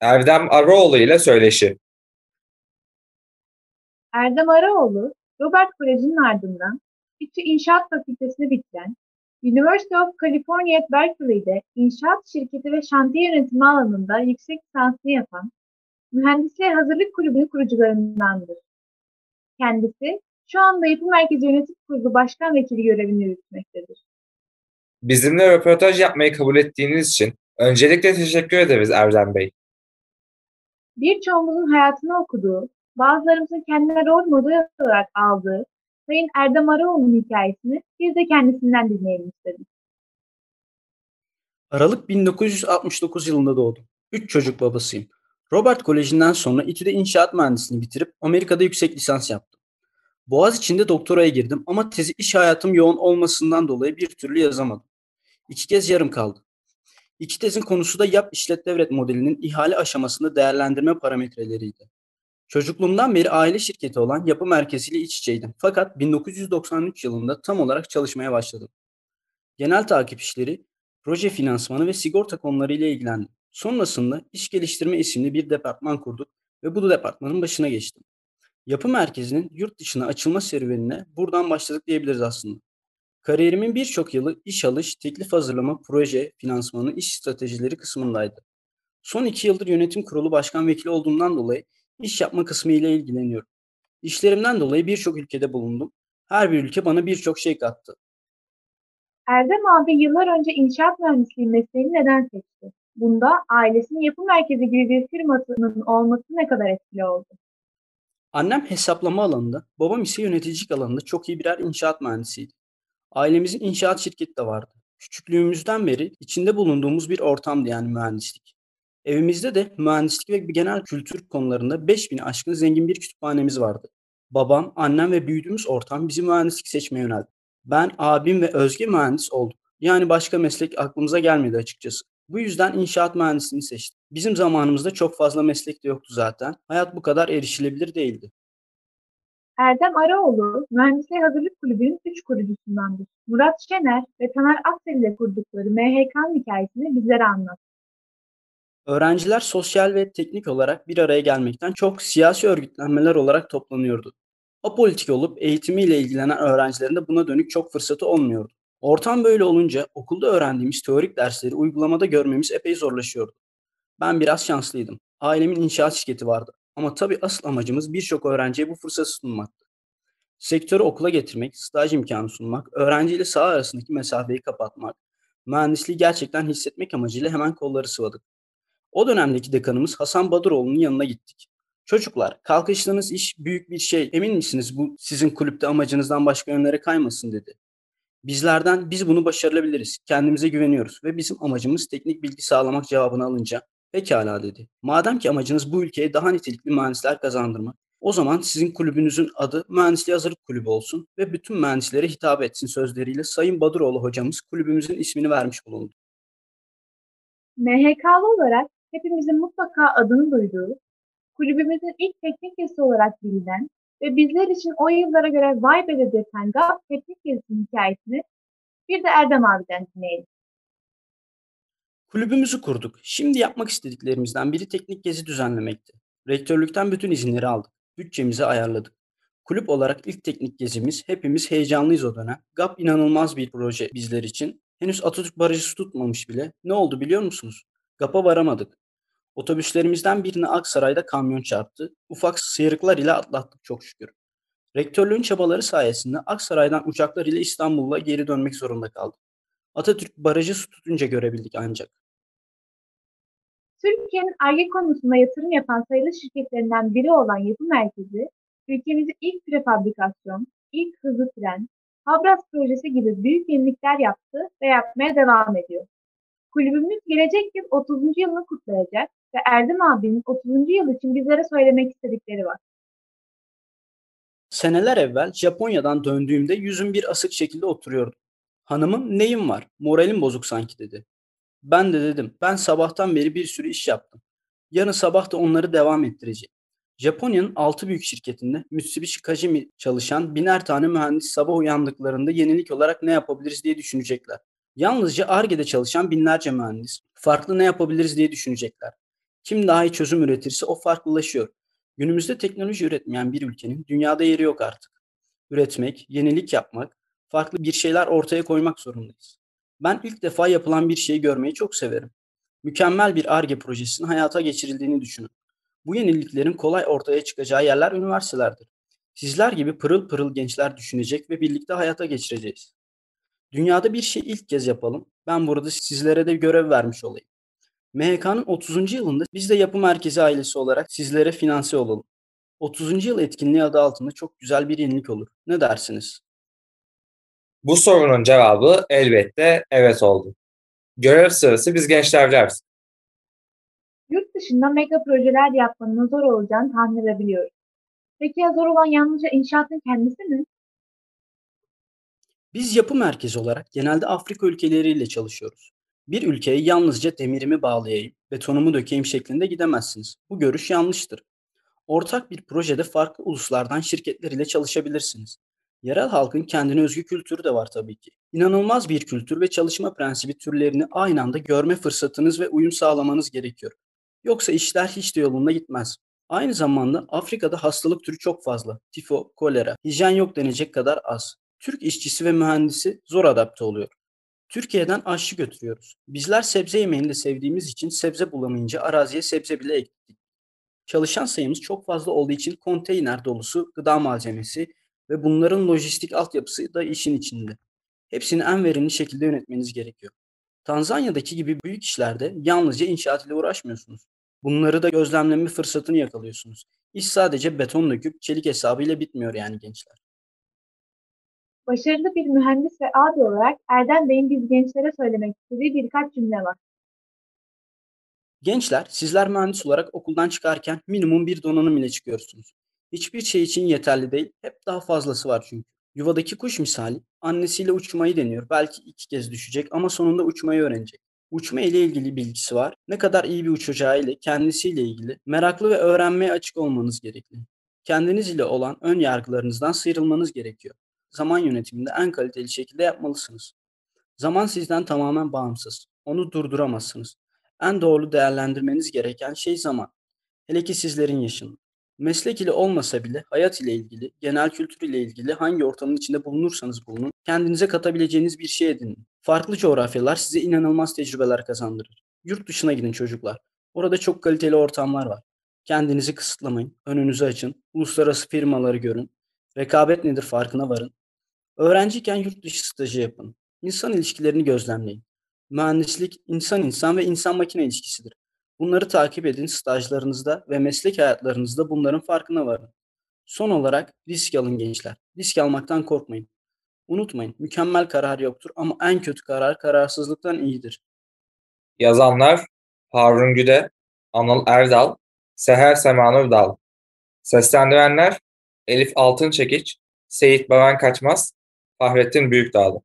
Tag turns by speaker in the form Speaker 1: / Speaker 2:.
Speaker 1: Erdem Araoğlu ile söyleşi.
Speaker 2: Erdem Araoğlu, Robert Koleji'nin ardından İTÜ İnşaat Fakültesini bitiren, University of California at Berkeley'de inşaat şirketi ve şantiye yönetimi alanında yüksek lisansını yapan, Mühendisliğe Hazırlık Kulübü kurucularındandır. Kendisi, şu anda Yapı Merkezi Yönetim Kurulu Başkan Vekili görevini yürütmektedir.
Speaker 1: Bizimle röportaj yapmayı kabul ettiğiniz için öncelikle teşekkür ederiz Erdem Bey.
Speaker 2: Birçoğumuzun hayatını okuduğu, bazılarımızın kendine rol model olarak aldığı Sayın Erdem Araoğlu'nun hikayesini biz de kendisinden dinleyelim istedik.
Speaker 3: Aralık 1969 yılında doğdum. Üç çocuk babasıyım. Robert Koleji'nden sonra İTÜ'de inşaat mühendisliğini bitirip Amerika'da yüksek lisans yaptım. Boğaz içinde doktoraya girdim ama tezi iş hayatım yoğun olmasından dolayı bir türlü yazamadım. İki kez yarım kaldı. İki tezin konusu da yap işlet devret modelinin ihale aşamasında değerlendirme parametreleriydi. Çocukluğumdan beri aile şirketi olan yapı merkeziyle iç içeydim. Fakat 1993 yılında tam olarak çalışmaya başladım. Genel takip işleri, proje finansmanı ve sigorta konularıyla ilgilendim. Sonrasında iş geliştirme isimli bir departman kurduk ve bu departmanın başına geçtim. Yapı merkezinin yurt dışına açılma serüvenine buradan başladık diyebiliriz aslında. Kariyerimin birçok yılı iş alış, teklif hazırlama, proje, finansmanı, iş stratejileri kısmındaydı. Son iki yıldır yönetim kurulu başkan vekili olduğumdan dolayı iş yapma kısmı ile ilgileniyorum. İşlerimden dolayı birçok ülkede bulundum. Her bir ülke bana birçok şey kattı.
Speaker 2: Erdem abi yıllar önce inşaat mühendisliği mesleğini neden seçti? Bunda ailesinin yapı merkezi gibi bir firmasının olması ne kadar etkili oldu?
Speaker 3: Annem hesaplama alanında, babam ise yöneticilik alanında çok iyi birer inşaat mühendisiydi. Ailemizin inşaat şirketi de vardı. Küçüklüğümüzden beri içinde bulunduğumuz bir ortamdı yani mühendislik. Evimizde de mühendislik ve genel kültür konularında 5000'i aşkın zengin bir kütüphanemiz vardı. Babam, annem ve büyüdüğümüz ortam bizi mühendislik seçmeye yöneldi. Ben, abim ve Özge mühendis olduk. Yani başka meslek aklımıza gelmedi açıkçası. Bu yüzden inşaat mühendisliğini seçtim. Bizim zamanımızda çok fazla meslek de yoktu zaten. Hayat bu kadar erişilebilir değildi.
Speaker 2: Erdem Araoğlu, Mühendisliğe Hazırlık Kulübü'nün üç kurucusundandır. Murat Şener ve Taner Aksel ile kurdukları MHK'nın hikayesini bizlere anlat.
Speaker 3: Öğrenciler sosyal ve teknik olarak bir araya gelmekten çok siyasi örgütlenmeler olarak toplanıyordu. Apolitik olup eğitimiyle ilgilenen öğrencilerin de buna dönük çok fırsatı olmuyordu. Ortam böyle olunca okulda öğrendiğimiz teorik dersleri uygulamada görmemiz epey zorlaşıyordu. Ben biraz şanslıydım. Ailemin inşaat şirketi vardı. Ama tabii asıl amacımız birçok öğrenciye bu fırsatı sunmaktı. Sektörü okula getirmek, staj imkanı sunmak, öğrenciyle saha arasındaki mesafeyi kapatmak, mühendisliği gerçekten hissetmek amacıyla hemen kolları sıvadık. O dönemdeki dekanımız Hasan Baduroğlu'nun yanına gittik. Çocuklar, kalkıştığınız iş büyük bir şey. Emin misiniz bu sizin kulüpte amacınızdan başka yönlere kaymasın dedi. Bizlerden biz bunu başarabiliriz. Kendimize güveniyoruz ve bizim amacımız teknik bilgi sağlamak cevabını alınca pekala dedi. Madem ki amacınız bu ülkeye daha nitelikli mühendisler kazandırmak, o zaman sizin kulübünüzün adı Mühendisliğe Hazırlık Kulübü olsun ve bütün mühendislere hitap etsin sözleriyle Sayın Baduroğlu hocamız kulübümüzün ismini vermiş bulundu.
Speaker 2: MHK'lı olarak hepimizin mutlaka adını duyduğu, kulübümüzün ilk teknik gezisi olarak bilinen ve bizler için o yıllara göre vay be dedirten GAP teknik gezisinin hikayesini bir de Erdem abiden dinleyelim.
Speaker 3: Kulübümüzü kurduk. Şimdi yapmak istediklerimizden biri teknik gezi düzenlemekti. Rektörlükten bütün izinleri aldık. Bütçemizi ayarladık. Kulüp olarak ilk teknik gezimiz hepimiz heyecanlıyız o dönem. GAP inanılmaz bir proje bizler için. Henüz Atatürk Barajı tutmamış bile. Ne oldu biliyor musunuz? GAP'a varamadık. Otobüslerimizden birine Aksaray'da kamyon çarptı. Ufak sıyrıklar ile atlattık çok şükür. Rektörlüğün çabaları sayesinde Aksaray'dan uçaklar ile İstanbul'a geri dönmek zorunda kaldık. Atatürk barajı su tutunca görebildik ancak.
Speaker 2: Türkiye'nin ARGE konusunda yatırım yapan sayılı şirketlerinden biri olan Yapı Merkezi, ülkemizin ilk prefabrikasyon, ilk hızlı tren, Habras projesi gibi büyük yenilikler yaptı ve yapmaya devam ediyor. Kulübümüz gelecek yıl 30. yılını kutlayacak ve Erdem abinin 30. yıl için bizlere söylemek istedikleri var.
Speaker 3: Seneler evvel Japonya'dan döndüğümde yüzüm bir asık şekilde oturuyordu. Hanımım neyim var? Moralim bozuk sanki dedi. Ben de dedim ben sabahtan beri bir sürü iş yaptım. Yarın sabah da onları devam ettireceğim. Japonya'nın altı büyük şirketinde Mitsubishi Kajimi çalışan biner tane mühendis sabah uyandıklarında yenilik olarak ne yapabiliriz diye düşünecekler. Yalnızca ARGE'de çalışan binlerce mühendis farklı ne yapabiliriz diye düşünecekler. Kim daha iyi çözüm üretirse o farklılaşıyor. Günümüzde teknoloji üretmeyen bir ülkenin dünyada yeri yok artık. Üretmek, yenilik yapmak, farklı bir şeyler ortaya koymak zorundayız. Ben ilk defa yapılan bir şeyi görmeyi çok severim. Mükemmel bir ARGE projesinin hayata geçirildiğini düşünün. Bu yeniliklerin kolay ortaya çıkacağı yerler üniversitelerdir. Sizler gibi pırıl pırıl gençler düşünecek ve birlikte hayata geçireceğiz. Dünyada bir şey ilk kez yapalım. Ben burada sizlere de görev vermiş olayım. MHK'nın 30. yılında biz de yapı merkezi ailesi olarak sizlere finanse olalım. 30. yıl etkinliği adı altında çok güzel bir yenilik olur. Ne dersiniz?
Speaker 1: Bu sorunun cevabı elbette evet oldu. Görev sırası biz gençlerler.
Speaker 2: Yurt dışında mega projeler yapmanın zor olacağını tahmin edebiliyoruz. Peki ya zor olan yalnızca inşaatın kendisi mi?
Speaker 3: Biz yapı merkezi olarak genelde Afrika ülkeleriyle çalışıyoruz. Bir ülkeye yalnızca demirimi bağlayayım, betonumu dökeyim şeklinde gidemezsiniz. Bu görüş yanlıştır. Ortak bir projede farklı uluslardan şirketler ile çalışabilirsiniz. Yerel halkın kendine özgü kültürü de var tabii ki. İnanılmaz bir kültür ve çalışma prensibi türlerini aynı anda görme fırsatınız ve uyum sağlamanız gerekiyor. Yoksa işler hiç de yolunda gitmez. Aynı zamanda Afrika'da hastalık türü çok fazla. Tifo, kolera, hijyen yok denecek kadar az. Türk işçisi ve mühendisi zor adapte oluyor. Türkiye'den aşçı götürüyoruz. Bizler sebze yemeğini de sevdiğimiz için sebze bulamayınca araziye sebze bile ektik. Çalışan sayımız çok fazla olduğu için konteyner dolusu gıda malzemesi ve bunların lojistik altyapısı da işin içinde. Hepsini en verimli şekilde yönetmeniz gerekiyor. Tanzanya'daki gibi büyük işlerde yalnızca inşaat ile uğraşmıyorsunuz. Bunları da gözlemleme fırsatını yakalıyorsunuz. İş sadece beton döküp çelik hesabıyla bitmiyor yani gençler.
Speaker 2: Başarılı bir mühendis ve abi olarak Erdem Bey'in biz gençlere söylemek istediği birkaç cümle var.
Speaker 3: Gençler, sizler mühendis olarak okuldan çıkarken minimum bir donanım ile çıkıyorsunuz. Hiçbir şey için yeterli değil, hep daha fazlası var çünkü. Yuvadaki kuş misali, annesiyle uçmayı deniyor. Belki iki kez düşecek ama sonunda uçmayı öğrenecek. Uçma ile ilgili bilgisi var. Ne kadar iyi bir uçacağı ile kendisiyle ilgili meraklı ve öğrenmeye açık olmanız gerekli. Kendiniz ile olan ön yargılarınızdan sıyrılmanız gerekiyor. Zaman yönetiminde en kaliteli şekilde yapmalısınız. Zaman sizden tamamen bağımsız. Onu durduramazsınız. En doğru değerlendirmeniz gereken şey zaman. Hele ki sizlerin yaşını. Meslek ile olmasa bile hayat ile ilgili, genel kültür ile ilgili hangi ortamın içinde bulunursanız bulunun, kendinize katabileceğiniz bir şey edinin. Farklı coğrafyalar size inanılmaz tecrübeler kazandırır. Yurt dışına gidin çocuklar. Orada çok kaliteli ortamlar var. Kendinizi kısıtlamayın, önünüzü açın, uluslararası firmaları görün, rekabet nedir farkına varın. Öğrenciyken yurt dışı stajı yapın. İnsan ilişkilerini gözlemleyin. Mühendislik insan insan ve insan makine ilişkisidir. Bunları takip edin stajlarınızda ve meslek hayatlarınızda bunların farkına varın. Son olarak risk alın gençler. Risk almaktan korkmayın. Unutmayın mükemmel karar yoktur ama en kötü karar kararsızlıktan iyidir.
Speaker 1: Yazanlar Harun Güde, Anıl Erdal, Seher Semanur Dal. Seslendirenler Elif Altınçekiç, Seyit Baran Kaçmaz, Fahrettin Büyükdağlı.